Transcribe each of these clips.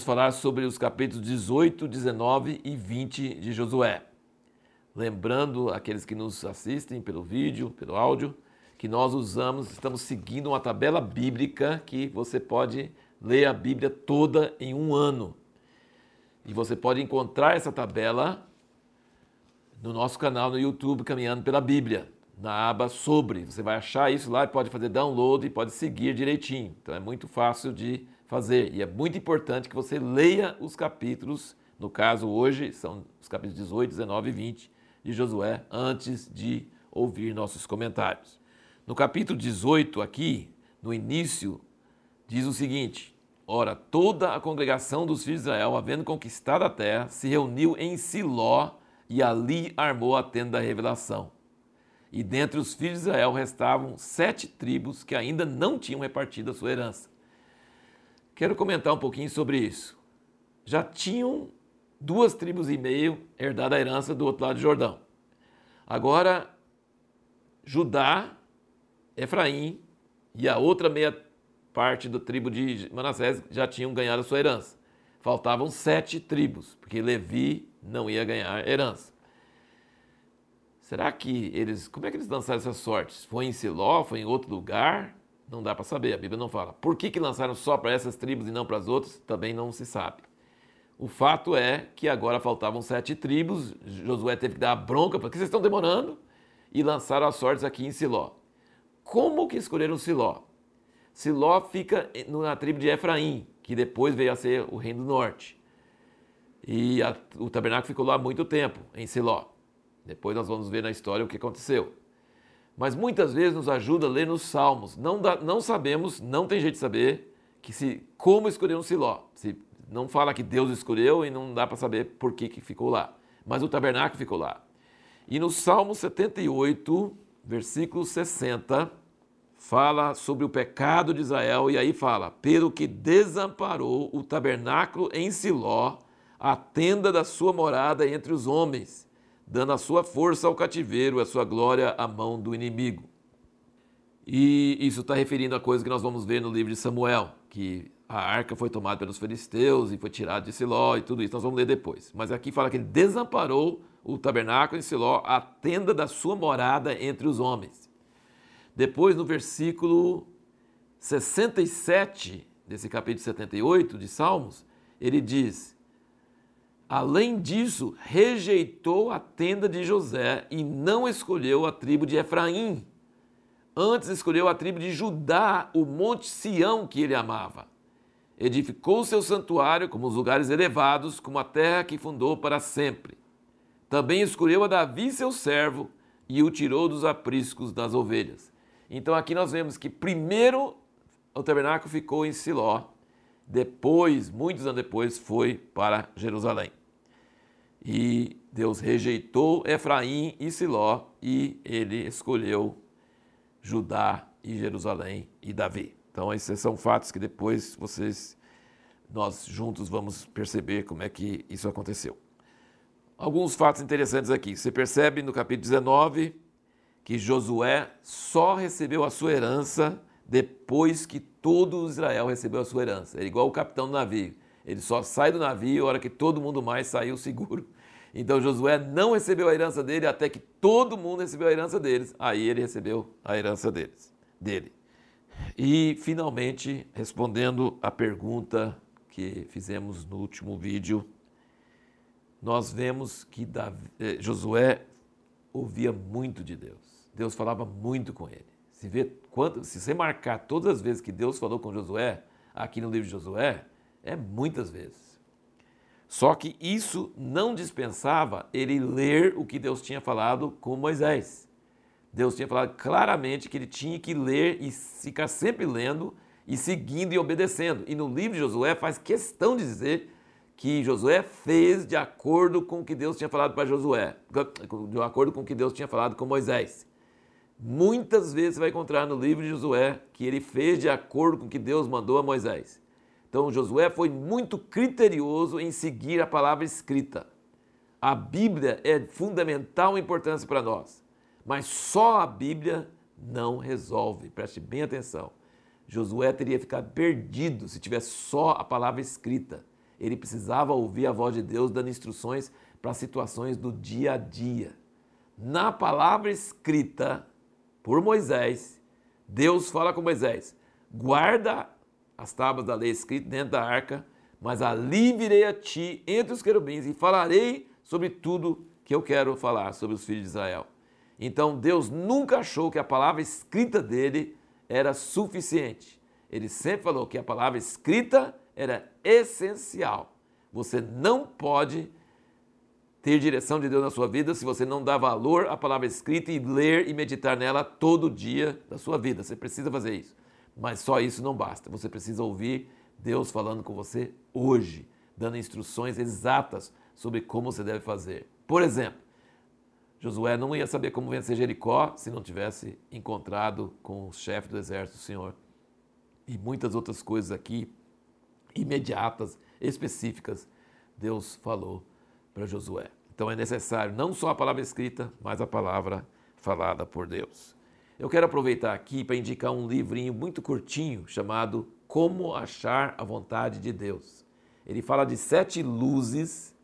vamos falar sobre os capítulos 18, 19 e 20 de Josué. Lembrando aqueles que nos assistem pelo vídeo, pelo áudio, que nós usamos, estamos seguindo uma tabela bíblica que você pode ler a Bíblia toda em um ano. E você pode encontrar essa tabela no nosso canal no YouTube Caminhando pela Bíblia, na aba Sobre. Você vai achar isso lá e pode fazer download e pode seguir direitinho. Então é muito fácil de fazer e é muito importante que você leia os capítulos, no caso hoje são os capítulos 18, 19 e 20 de Josué, antes de ouvir nossos comentários. No capítulo 18 aqui, no início, diz o seguinte: Ora, toda a congregação dos filhos de Israel, havendo conquistado a terra, se reuniu em Siló e ali armou a tenda da revelação. E dentre os filhos de Israel restavam sete tribos que ainda não tinham repartido a sua herança. Quero comentar um pouquinho sobre isso. Já tinham duas tribos e meio herdado a herança do outro lado do Jordão. Agora, Judá, Efraim e a outra meia parte da tribo de Manassés já tinham ganhado a sua herança. Faltavam sete tribos, porque Levi não ia ganhar herança. Será que eles. Como é que eles lançaram essas sortes? Foi em Siló? Foi em outro lugar? Não dá para saber, a Bíblia não fala. Por que, que lançaram só para essas tribos e não para as outras? Também não se sabe. O fato é que agora faltavam sete tribos, Josué teve que dar a bronca, porque vocês estão demorando, e lançaram as sortes aqui em Siló. Como que escolheram Siló? Siló fica na tribo de Efraim, que depois veio a ser o reino do norte. E a, o tabernáculo ficou lá muito tempo, em Siló. Depois nós vamos ver na história o que aconteceu. Mas muitas vezes nos ajuda a ler nos Salmos. Não, dá, não sabemos, não tem jeito de saber que se, como escolher um Siló. Se, não fala que Deus escolheu e não dá para saber por que, que ficou lá. Mas o tabernáculo ficou lá. E no Salmo 78, versículo 60, fala sobre o pecado de Israel e aí fala: pelo que desamparou o tabernáculo em Siló, a tenda da sua morada entre os homens, dando a sua força ao cativeiro, a sua glória à mão do inimigo. E isso está referindo a coisa que nós vamos ver no livro de Samuel, que a arca foi tomada pelos filisteus e foi tirada de Siló e tudo isso, nós vamos ler depois. Mas aqui fala que ele desamparou o tabernáculo em Siló, a tenda da sua morada entre os homens. Depois, no versículo 67 desse capítulo 78 de Salmos, ele diz: Além disso, rejeitou a tenda de José e não escolheu a tribo de Efraim. Antes escolheu a tribo de Judá, o monte Sião que ele amava. Edificou seu santuário como os lugares elevados, como a terra que fundou para sempre. Também escolheu a Davi, seu servo, e o tirou dos apriscos das ovelhas. Então aqui nós vemos que primeiro o tabernáculo ficou em Siló, depois, muitos anos depois, foi para Jerusalém. E Deus rejeitou Efraim e Siló e ele escolheu Judá e Jerusalém e Davi. Então esses são fatos que depois vocês nós juntos vamos perceber como é que isso aconteceu. Alguns fatos interessantes aqui. Você percebe no capítulo 19 que Josué só recebeu a sua herança depois que todo Israel recebeu a sua herança. É igual o capitão do navio. Ele só sai do navio a hora que todo mundo mais saiu seguro. Então Josué não recebeu a herança dele até que todo mundo recebeu a herança deles. Aí ele recebeu a herança deles, dele. E finalmente, respondendo a pergunta que fizemos no último vídeo, nós vemos que Davi, eh, Josué ouvia muito de Deus. Deus falava muito com ele. Se, vê quanto, se você marcar todas as vezes que Deus falou com Josué, aqui no livro de Josué, é muitas vezes. Só que isso não dispensava ele ler o que Deus tinha falado com Moisés. Deus tinha falado claramente que ele tinha que ler e ficar sempre lendo e seguindo e obedecendo. E no livro de Josué faz questão de dizer que Josué fez de acordo com o que Deus tinha falado para Josué, de acordo com o que Deus tinha falado com Moisés. Muitas vezes você vai encontrar no livro de Josué que ele fez de acordo com o que Deus mandou a Moisés. Então Josué foi muito criterioso em seguir a palavra escrita. A Bíblia é de fundamental importância para nós, mas só a Bíblia não resolve. Preste bem atenção. Josué teria ficado perdido se tivesse só a palavra escrita. Ele precisava ouvir a voz de Deus dando instruções para situações do dia a dia. Na palavra escrita por Moisés, Deus fala com Moisés: guarda as tábuas da lei escritas dentro da arca, mas ali virei a ti entre os querubins e falarei sobre tudo que eu quero falar sobre os filhos de Israel. Então Deus nunca achou que a palavra escrita dele era suficiente. Ele sempre falou que a palavra escrita era essencial. Você não pode ter direção de Deus na sua vida se você não dá valor à palavra escrita e ler e meditar nela todo dia da sua vida. Você precisa fazer isso. Mas só isso não basta. Você precisa ouvir Deus falando com você hoje, dando instruções exatas sobre como você deve fazer. Por exemplo, Josué não ia saber como vencer Jericó se não tivesse encontrado com o chefe do exército do Senhor. E muitas outras coisas aqui, imediatas, específicas, Deus falou para Josué. Então é necessário não só a palavra escrita, mas a palavra falada por Deus. Eu quero aproveitar aqui para indicar um livrinho muito curtinho chamado Como Achar a Vontade de Deus. Ele fala de sete luzes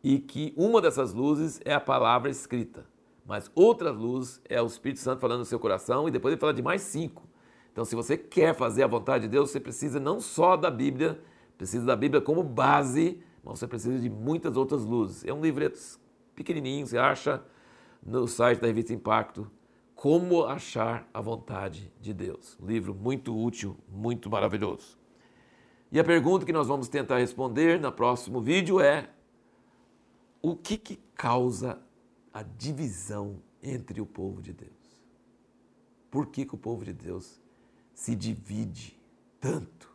e que uma dessas luzes é a palavra escrita, mas outra luz é o Espírito Santo falando no seu coração e depois ele fala de mais cinco. Então, se você quer fazer a vontade de Deus, você precisa não só da Bíblia, precisa da Bíblia como base, mas você precisa de muitas outras luzes. É um livreto pequenininho, você acha no site da Revista Impacto, Como Achar a Vontade de Deus. Um livro muito útil, muito maravilhoso. E a pergunta que nós vamos tentar responder no próximo vídeo é: o que, que causa a divisão entre o povo de Deus? Por que, que o povo de Deus se divide tanto?